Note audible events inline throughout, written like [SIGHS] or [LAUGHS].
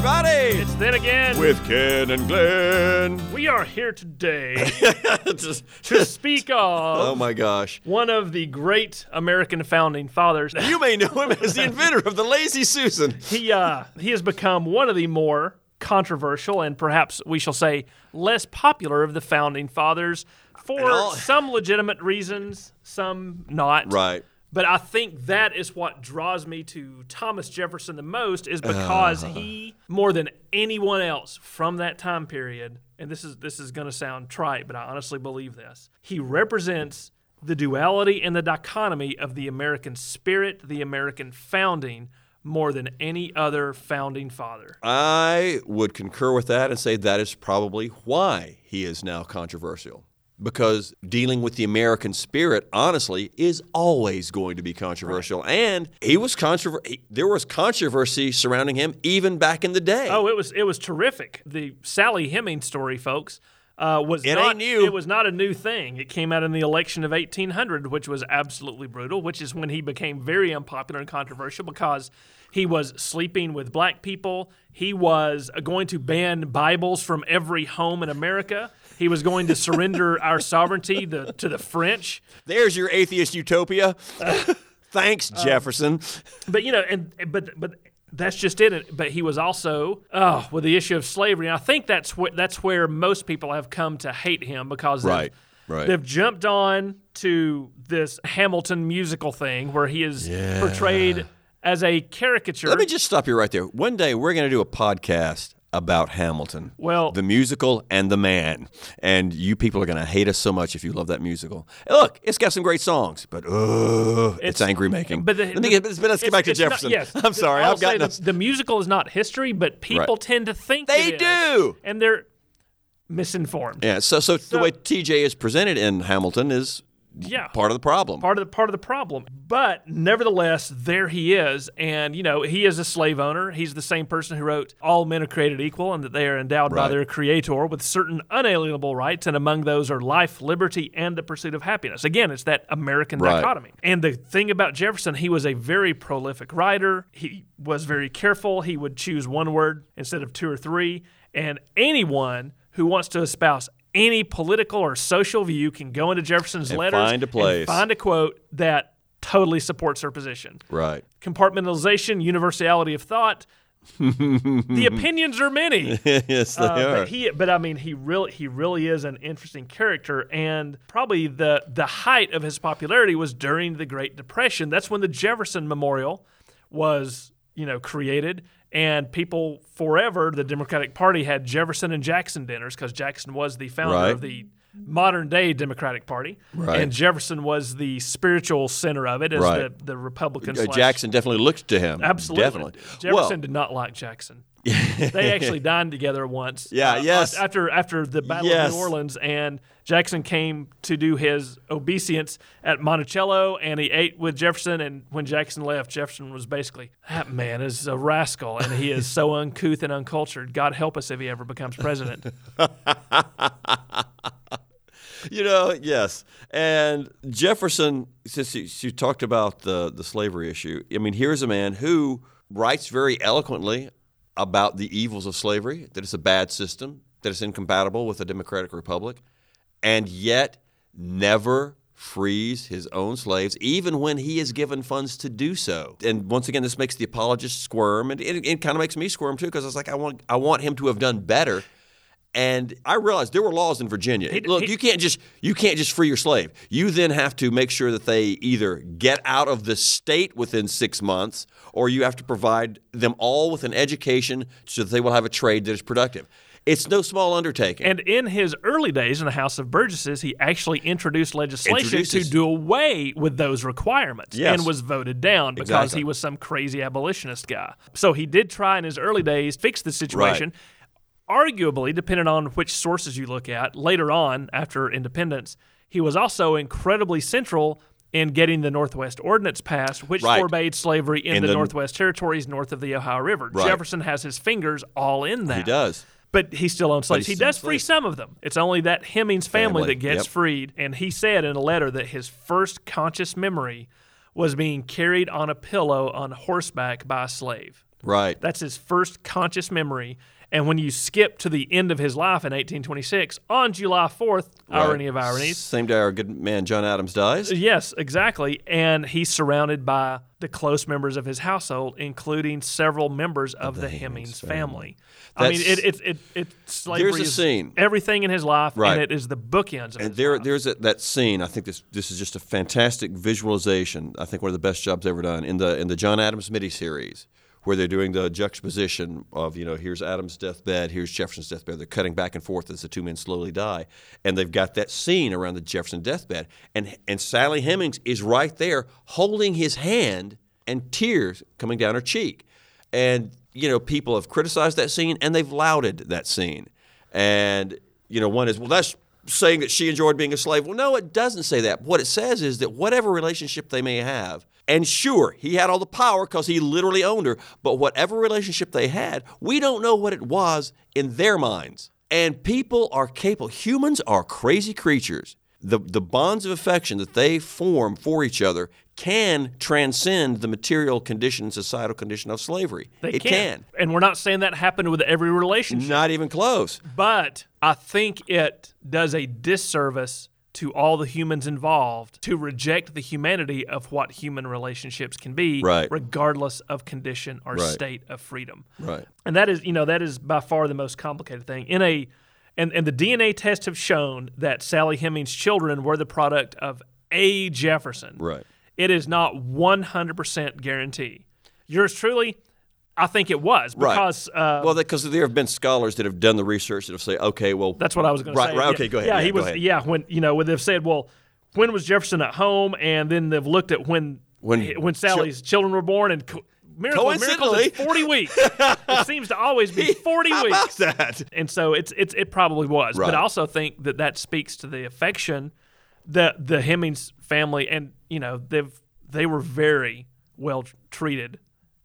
everybody. It's then again. With Ken and Glenn. we are here today [LAUGHS] to speak of oh my gosh. one of the great American founding fathers. You may know him as the [LAUGHS] inventor of the Lazy Susan. He uh, he has become one of the more controversial and perhaps we shall say less popular of the founding fathers for all- some legitimate reasons, some not. Right. But I think that is what draws me to Thomas Jefferson the most is uh-huh. because he, more than anyone else from that time period, and this is this is going to sound trite, but I honestly believe this. He represents the duality and the dichotomy of the American spirit, the American founding, more than any other founding father. I would concur with that and say that is probably why he is now controversial. Because dealing with the American spirit, honestly, is always going to be controversial. And he was controver- there was controversy surrounding him even back in the day. Oh, it was it was terrific. The Sally Hemings story, folks, uh, was It not new. It was not a new thing. It came out in the election of 1800, which was absolutely brutal. Which is when he became very unpopular and controversial because he was sleeping with black people. He was going to ban Bibles from every home in America. He was going to surrender [LAUGHS] our sovereignty the, to the French. There's your atheist utopia. [LAUGHS] Thanks, um, Jefferson. But you know, and but but that's just it. But he was also oh, with the issue of slavery. And I think that's wh- that's where most people have come to hate him because Right, right. they've jumped on to this Hamilton musical thing where he is portrayed as a caricature. Let me just stop you right there. One day we're going to do a podcast about Hamilton. Well- the musical and the man. And you people are going to hate us so much if you love that musical. And look, it's got some great songs, but uh, it's, angry making. But the- let me get, let's get back to it's not- Jefferson. yes, I'm sorry. I'll I've gotten the, the musical is not history, but people Right. tend to think They it is, do. and they're misinformed. Yeah, so, so the way TJ is presented in Hamilton is Yeah. part of the problem. part of the part of the problem. But nevertheless, there he is, and you know he is a slave owner. He's the same person who wrote "All men are created equal, and that they are endowed by their Creator with certain unalienable rights, and among those are life, liberty, and the pursuit of happiness." Again, it's that American Right. dichotomy. And the thing about Jefferson, he was a very prolific writer. He was very careful. He would choose one word instead of two or three, and anyone who wants to espouse any political or social view can go into Jefferson's And letters find a place. and find a quote that totally supports her position. Right. Compartmentalization, universality of thought. [LAUGHS] the opinions are many. [LAUGHS] yes, they Uh, are. but he, but I mean, he really, he really is an interesting character, and probably the the height of his popularity was during the Great Depression. That's when the Jefferson Memorial was, you know, created, and people forever, the Democratic Party had Jefferson and Jackson dinners because Jackson was the founder Right. of the modern day Democratic Party, Right. and Jefferson was the spiritual center of it as Right. the the Republican. Uh, Jackson definitely looked to him. Absolutely. Definitely. Jefferson Well, did not like Jackson. [LAUGHS] they actually dined together once. Yeah, uh, yes. After after the Battle Yes. of New Orleans, and Jackson came to do his obeisance at Monticello, and he ate with Jefferson. And when Jackson left, Jefferson was basically, "That man is a rascal, and he is so [LAUGHS] uncouth and uncultured. God help us if he ever becomes president." [LAUGHS] You know, yes. And Jefferson, since you, you talked about the, the slavery issue, I mean, here's a man who writes very eloquently about the evils of slavery, that it's a bad system, that it's incompatible with a democratic republic, and yet never frees his own slaves, even when he is given funds to do so. And once again, this makes the apologist squirm, and it, it kind of makes me squirm too, because it's like I want I want him to have done better. And I realized there were laws in Virginia. Look, he- you can't just you can't just free your slave. You then have to make sure that they either get out of the state within six months, or you have to provide them all with an education so that they will have a trade that is productive. It's no small undertaking. And in his early days in the House of Burgesses, he actually introduced legislation Introduces- to do away with those requirements Yes. and was voted down because Exactly. he was some crazy abolitionist guy. So he did try in his early days to fix the situation. Arguably, depending on which sources you look at, later on after independence, he was also incredibly central in getting the Northwest Ordinance passed, which Right. forbade slavery in, In the, the- Northwest Territories north of the Ohio River. Right. Jefferson has his fingers all in that. he does. But he still owns slaves. he does free slaves. some of them. It's only that Hemings family, Family, that gets yep. freed. And he said in a letter that his first conscious memory was being carried on a pillow on horseback by a slave. Right. That's his first conscious memory. And when you skip to the end of his life in 1826, on July 4th, irony of ironies, Same day our good man John Adams dies. Yes, exactly. And he's surrounded by the close members of his household, including several members of, the, Hemings family. I mean, it, it, it, it, slavery There's a is scene. everything in his life, Right. and it is the bookends of And his there, life. there's a, that scene. I think this this is just a fantastic visualization. I think one of the best jobs ever done in the in the John Adams miniseries, where they're doing the juxtaposition of you know here's Adams' deathbed, here's Jefferson's deathbed. They're cutting back and forth as the two men slowly die, and they've got that scene around the Jefferson deathbed, and and Sally Hemings is right there holding his hand, and tears coming down her cheek, and you know people have criticized that scene and they've lauded that scene, and you know one is well that's saying that she enjoyed being a slave. Well, no, it doesn't say that. What it says is that whatever relationship they may have, and sure, he had all the power because he literally owned her, but whatever relationship they had, we don't know what it was in their minds. And people are capable, humans are crazy creatures. The, the bonds of affection that they form for each other can transcend the material condition, societal condition of slavery. They it can. can. And we're not saying that happened with every relationship, Not even close. but I think it does a disservice to all the humans involved to reject the humanity of what human relationships can be, Right. regardless of condition or Right. state of freedom. Right. and that is you know that is by far the most complicated thing in a and, and the dna tests have shown that sally hemings children were the product of a jefferson Right. it is not 100% guarantee yours truly i think it was Right. because uh, Well, because there have been scholars that have done the research that have said, okay, well, that's what i was going to say right, Yeah, okay, go ahead. yeah, Yeah, he was ahead. yeah when you know when they've said well when was jefferson at home and then they've looked at when When when sally's children were born and co- Miracle, of miracles, it's Coincidentally. 40 weeks. [LAUGHS] it seems to always be 40 How weeks. about that? and so it's it's it probably was, Right. but I also think that that speaks to the affection that the Hemings family and you know they've they were very well treated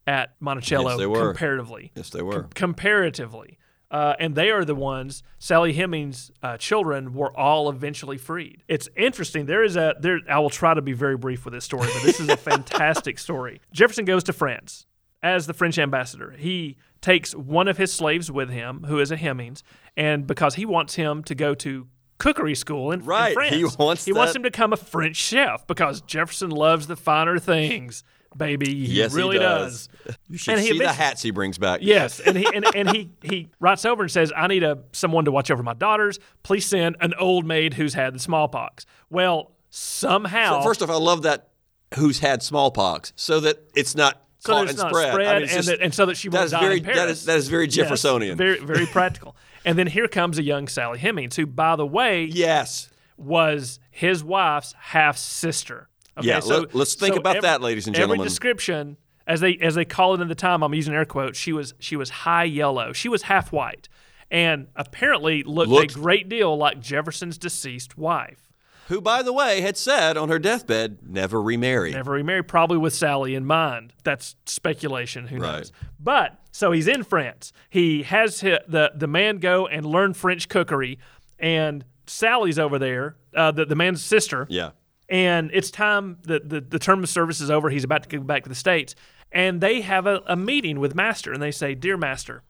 at Monticello Yes, they were. comparatively. Yes, they were. comparatively. Uh, and they are the ones. Sally Hemings' uh, children were all eventually freed. It's interesting. There is a there. I will try to be very brief with this story, but this is a [LAUGHS] fantastic story. Jefferson goes to France as the French ambassador. He takes one of his slaves with him, who is a Hemings, and because he wants him to go to cookery school in, in Right, France, he wants he wants him to become a French chef because Jefferson loves the finer things. Baby, he Yes, he really does. does. [LAUGHS] You should And he see the hats he brings back. Yes, [LAUGHS] and he and, and he he writes over and says, "I need a someone to watch over my daughters. Please send an old maid who's had the smallpox." Well, somehow, First off, I love that who's had smallpox, so that it's not so caught that it's and not spread. spread, I mean, and, just- that, and so that she won't is die very in Paris. that is that is very Yes, Jeffersonian. very very [LAUGHS] practical. And then here comes a young Sally Hemings, who, by the way, yes. was his wife's half sister. Okay, Yeah, so let- let's think so about every- that, ladies and gentlemen. Every description, as they as they call it in the time, I'm using air quotes. She was she was high yellow. She was half white, and apparently looked, Looked- a great deal like Jefferson's deceased wife. Who, by the way, had said on her deathbed, never remarry. Never remarried, probably with Sally in mind. That's speculation. Who Right. knows? But so he's in France. He has the the man go and learn French cookery, and Sally's over there. Uh, the the man's sister. Yeah. And it's time the, the the term of service is over. He's about to go back to the states, and they have a, a meeting with Master, and they say, "Dear Master,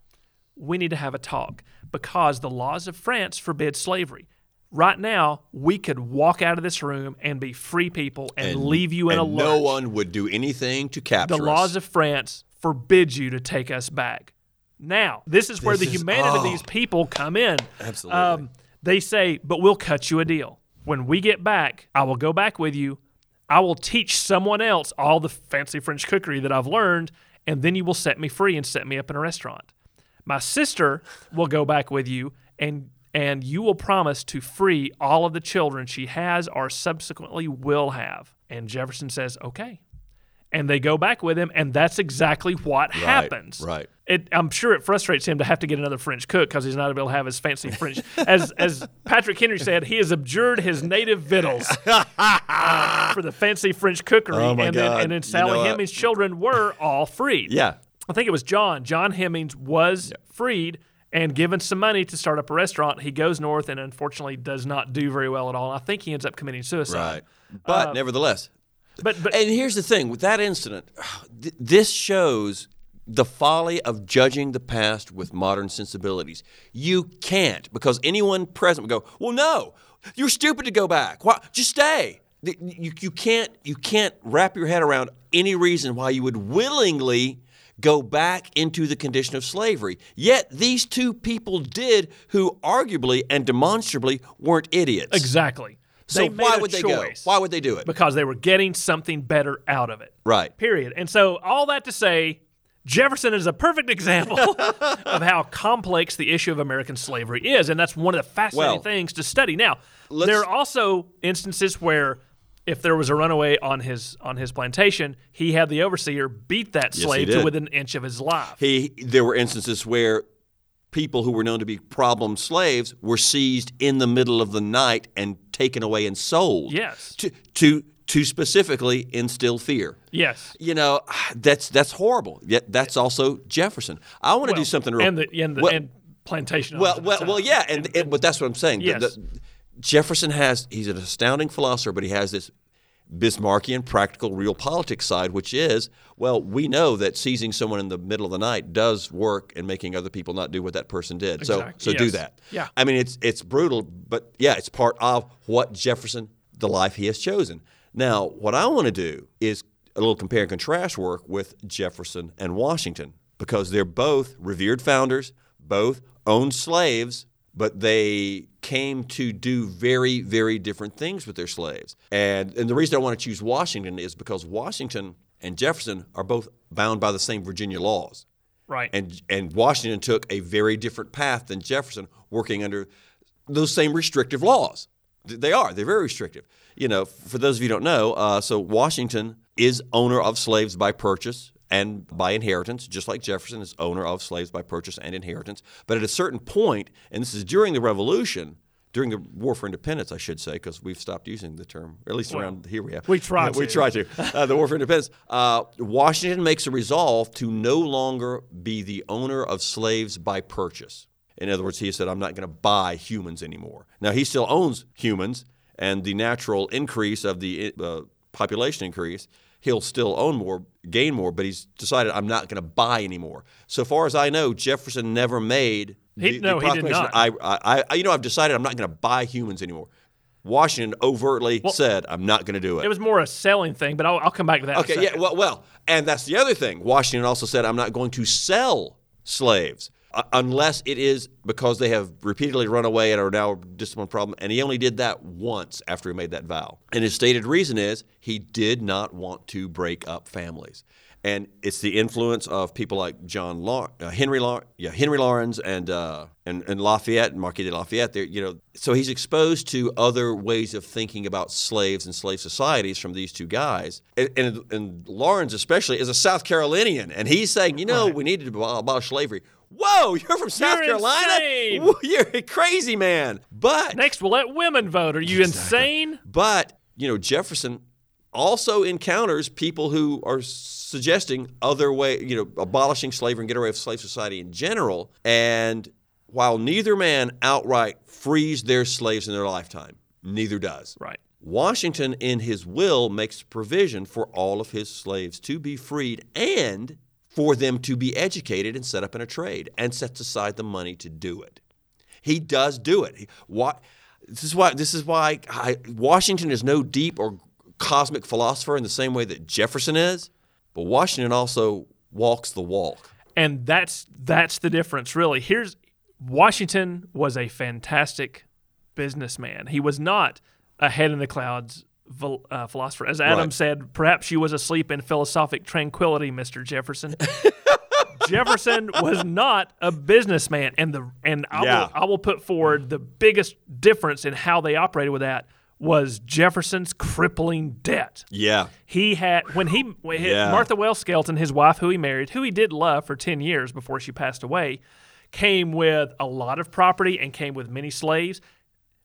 we need to have a talk because the laws of France forbid slavery. Right now, we could walk out of this room and be free people and, leave you in and a lurch. no one would do anything to capture the laws of France forbid you to take us back. Now, this is where This the is- humanity of oh. these people come in. Absolutely. Um, they say, but we'll cut you a deal. When we get back, I will go back with you. I will teach someone else all the fancy French cookery that I've learned, and then you will set me free and set me up in a restaurant. My sister will go back with you, and and you will promise to free all of the children she has or subsequently will have. And Jefferson says, okay. And they go back with him, and that's exactly what happens. right. It, I'm sure it frustrates him to have to get another French cook because he's not able to have his fancy French. [LAUGHS] as as Patrick Henry said, he has abjured his native victuals [LAUGHS] uh, for the fancy French cookery. Oh, my and then and then You Sally know what? Hemings' children were all freed. Yeah. I think it was John. John Hemings was freed and given some money to start up a restaurant. He goes north and unfortunately does not do very well at all. I think he ends up committing suicide. Right. But nevertheless, But but and here's the thing with that incident, th- this shows the folly of judging the past with modern sensibilities. You can't, because anyone present would go, "Well, no, you're stupid to go back. Why? Just stay." You, you can't you can't wrap your head around any reason why you would willingly go back into the condition of slavery. Yet these two people did, who arguably and demonstrably weren't idiots. Exactly. So why would they go? Why would they do it? Because they were getting something better out of it. Right. Period. And so, all that to say, Jefferson is a perfect example [LAUGHS] of how complex the issue of American slavery is. And that's one of the fascinating Well, things to study. Now, there are also instances where if there was a runaway on his on his plantation, he had the overseer beat that slave to within an inch of his life. He there were instances where people who were known to be problem slaves were seized in the middle of the night and taken away and sold. Yes. To to to specifically instill fear. yes. You know, [SIGHS] that's that's horrible. Yet that's also Jefferson. I want to do something real and the and the well, and plantation. well, well, well, yeah, and, and but that's what I'm saying. The- the- Jefferson has he's an astounding philosopher, but he has this Bismarckian, practical, realpolitik side, which is well, we know that seizing someone in the middle of the night does work in making other people not do what that person did. Exactly. So, so do that. Yeah. I mean, it's it's brutal, but yeah, it's part of what Jefferson, the life he has chosen. Now, what I want to do is a little compare and contrast work with Jefferson and Washington because they're both revered founders, both owned slaves, but they came to do very, very different things with their slaves. And and the reason I want to choose Washington is because Washington and Jefferson are both bound by the same Virginia laws. right. And and Washington took a very different path than Jefferson, working under those same restrictive laws. They are. They're very restrictive. You know, for those of you who don't know, uh, so Washington is owner of slaves by purchase and by inheritance, just like Jefferson is owner of slaves by purchase and inheritance. But at a certain point, and this is during the Revolution, during the War for Independence, I should say, because we've stopped using the term, or at least around here we have. we try We to. try to. [LAUGHS] Uh, the War for Independence. Uh, Washington makes a resolve to no longer be the owner of slaves by purchase. In other words, he said, I'm not going to buy humans anymore. Now, he still owns humans, and the natural increase of the uh, population increase, he'll still own more, gain more, but he's decided, I'm not going to buy anymore. So far as I know, Jefferson never made. He- the, no, the he did proclamation, not. I, I, I, you know, I've decided I'm not going to buy humans anymore. Washington overtly said, I'm not going to do it It was more a selling thing, but I'll, I'll come back to that. in a Okay, yeah, well, well, and that's the other thing. Washington also said, I'm not going to sell slaves unless it is because they have repeatedly run away and are now a discipline problem. And he only did that once after he made that vow. And his stated reason is he did not want to break up families. And it's the influence of people like John Law, uh, Henry Law, yeah, Henry Laurens and, uh, and and Lafayette and Marquis de Lafayette. They're, you know, so he's exposed to other ways of thinking about slaves and slave societies from these two guys. And, and, and Laurens especially is a South Carolinian, and he's saying, you know, we need to abolish slavery. Whoa, [LAUGHS] you're from South You're Carolina? insane. You're a crazy man. But Next, we'll let women vote. Are you insane? but, you know, Jefferson also encounters people who are suggesting other way, you know, abolishing slavery and get away with slave society in general. And while neither man outright frees their slaves in their lifetime, neither does. Right. Washington, in his will, makes provision for all of his slaves to be freed and for them to be educated and set up in a trade and sets aside the money to do it. He does do it. Why, this is why. This is why I, Washington is no deep or cosmic philosopher in the same way that Jefferson is, but Washington also walks the walk. and that's that's the difference really here's washington was a fantastic businessman he was not a head in the clouds uh, philosopher as adam Right. said perhaps you was asleep in philosophic tranquility mr jefferson [LAUGHS] jefferson was not a businessman and the and I, Yeah. will, I will put forward the biggest difference in how they operated with that was jefferson's crippling debt Yeah, he had when he when Yeah. Martha Wayles Skelton, his wife, who he married, who he did love for ten years before she passed away, came with a lot of property and came with many slaves,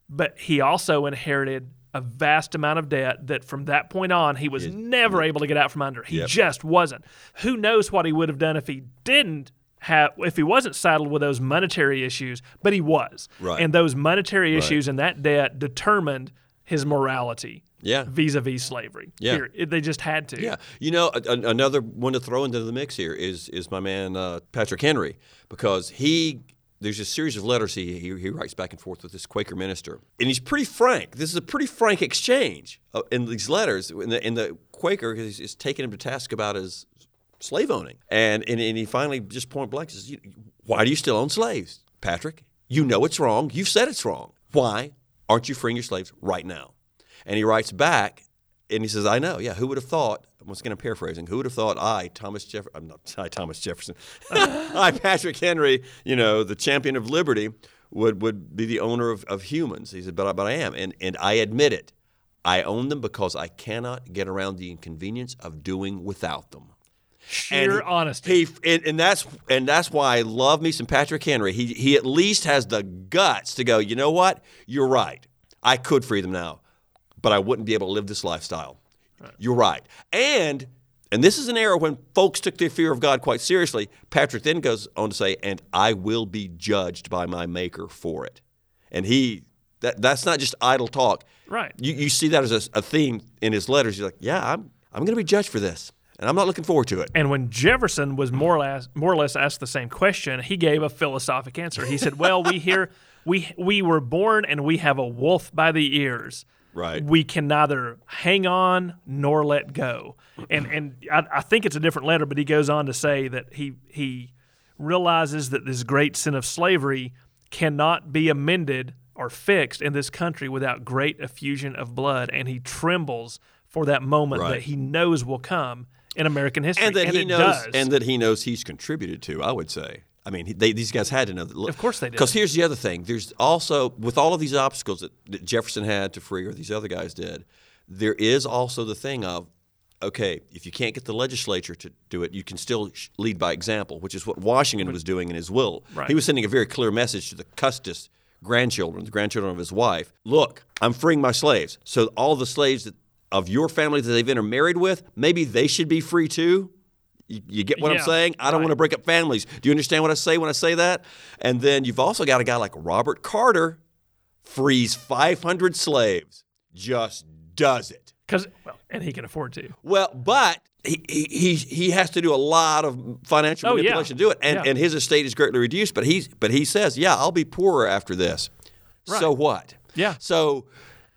but he also inherited a vast amount of debt that from that point on he was never able to get out from under. He Yep. just wasn't. Who knows what he would have done if he didn't have if he wasn't saddled with those monetary issues, but he was. Right. And those monetary issues and that debt determined his morality Yeah. vis-a-vis slavery. Yeah. It- they just had to. Yeah, you know, a, a- another one to throw into the mix here is is my man uh, Patrick Henry because he there's a series of letters he, he he writes back and forth with this Quaker minister, and he's pretty frank. This is a pretty frank exchange uh, in these letters. In the, in the Quaker is, is taking him to task about his slave owning, and and, and he finally just point blank says, "Why do you still own slaves, Patrick? You know it's wrong. You've said it's wrong. Why aren't you freeing your slaves right now?" And he writes back and he says, I know, yeah, who would have thought, I'm just going to paraphrasing, who would have thought I, Thomas Jefferson, I'm not, [LAUGHS] I, Thomas Jefferson, [LAUGHS] I, Patrick Henry, you know, the champion of liberty, would, would be the owner of, of humans. He said, but, I- but I am. And, and I admit it. I own them because I cannot get around the inconvenience of doing without them. Sheer And honesty. He and, and that's and that's why I love me some Patrick Henry. He he at least has the guts to go. You know what? You're right. I could free them now, but I wouldn't be able to live this lifestyle. You're right. And and this is an era when folks took their fear of God quite seriously. Patrick then goes on to say, "And I will be judged by my Maker for it." And he that that's not just idle talk. Right. You, you see that as a, a theme in his letters. You're like, yeah, I'm I'm going to be judged for this, and I'm not looking forward to it. And when Jefferson was more or less more or less asked the same question, he gave a philosophic answer. He said, "Well, we hear we we were born and we have a wolf by the ears. Right. We can neither hang on nor let go." And and I, I think it's a different letter, but he goes on to say that he he realizes that this great sin of slavery cannot be amended or fixed in this country without great effusion of blood, and he trembles for that moment Right. that he knows will come in American history, and that he it knows, does. and that he knows he's contributed to. I would say. I mean, they, these guys had to know. That, Of course they did. Because here's the other thing: there's also with all of these obstacles that, that Jefferson had to free, or these other guys did. There is also the thing of, okay, if you can't get the legislature to do it, you can still sh- lead by example, which is what Washington was doing in his will. Right. He was sending a very clear message to the Custis grandchildren, the grandchildren of his wife. Look, I'm freeing my slaves. So all the slaves that, of your family that they've intermarried with, maybe they should be free too. You, you get what Yeah, I'm saying? I don't right. want to break up families. Do you understand what I say when I say that? And then you've also got a guy like Robert Carter, frees 500 slaves, just does it. because well, and he can afford to. Well, but he, he, he has to do a lot of financial Oh, yeah. manipulation to do it, and, Yeah. and his estate is greatly reduced. But he's but he says, yeah, I'll be poorer after this. So what? Yeah. So,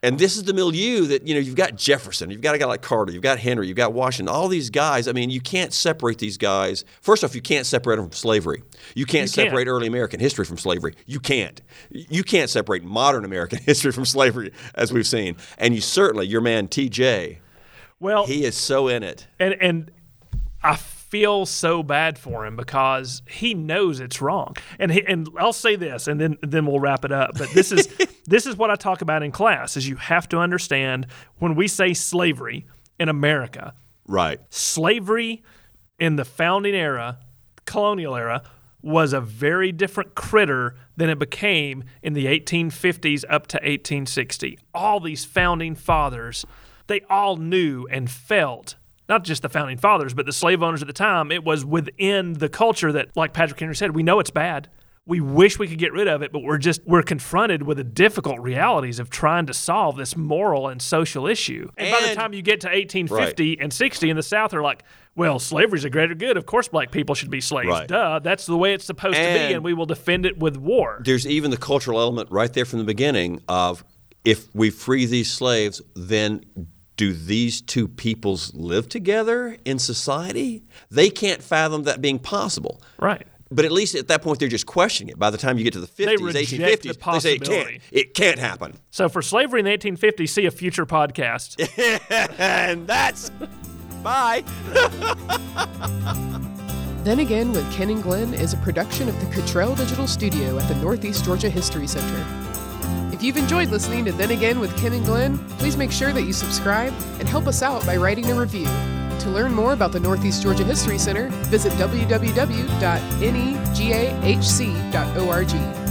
and this is the milieu that you know you've got Jefferson, you've got a guy like Carter, you've got Henry, you've got Washington. All these guys. I mean, you can't separate these guys. First off, you can't separate them from slavery. You can't You can't. separate early American history from slavery. You can't. You can't separate modern American [LAUGHS] history from slavery, as we've seen. And you certainly, your man T.J. Well, He is so in it. and and I feel so bad for him because he knows it's wrong. And he, and I'll say this, and then then we'll wrap it up. But this is [LAUGHS] this is what I talk about in class: is you have to understand when we say slavery in America, Right. slavery in the founding era, colonial era, was a very different critter than it became in the 1850s up to 1860. All these founding fathers, they all knew and felt. Not just the founding fathers, but the slave owners at the time. It was within the culture that, like Patrick Henry said, we know it's bad. We wish we could get rid of it, but we're just we're confronted with the difficult realities of trying to solve this moral and social issue. And, by the time you get to 1850 and 60 in the South, they're like, well, slavery's a greater good. Of course, black people should be slaves. Right. Duh. That's the way it's supposed to be, And- and we will defend it with war. There's even the cultural element right there from the beginning of if we free these slaves, then do these two peoples live together in society? They can't fathom that being possible. Right. But at least at that point, they're just questioning it. By the time you get to the 50s, reject 1850s, the they say it possibility. can't. It can't happen. So for slavery in the 1850s, see a future podcast. [LAUGHS] and that's bye. [LAUGHS] Then Again with Ken and Glenn is a production of the Cottrell Digital Studio at the Northeast Georgia History Center. If you've enjoyed listening to Then Again with Ken and Glenn, please make sure that you subscribe and help us out by writing a review. To learn more about the Northeast Georgia History Center, visit www.negahc.org.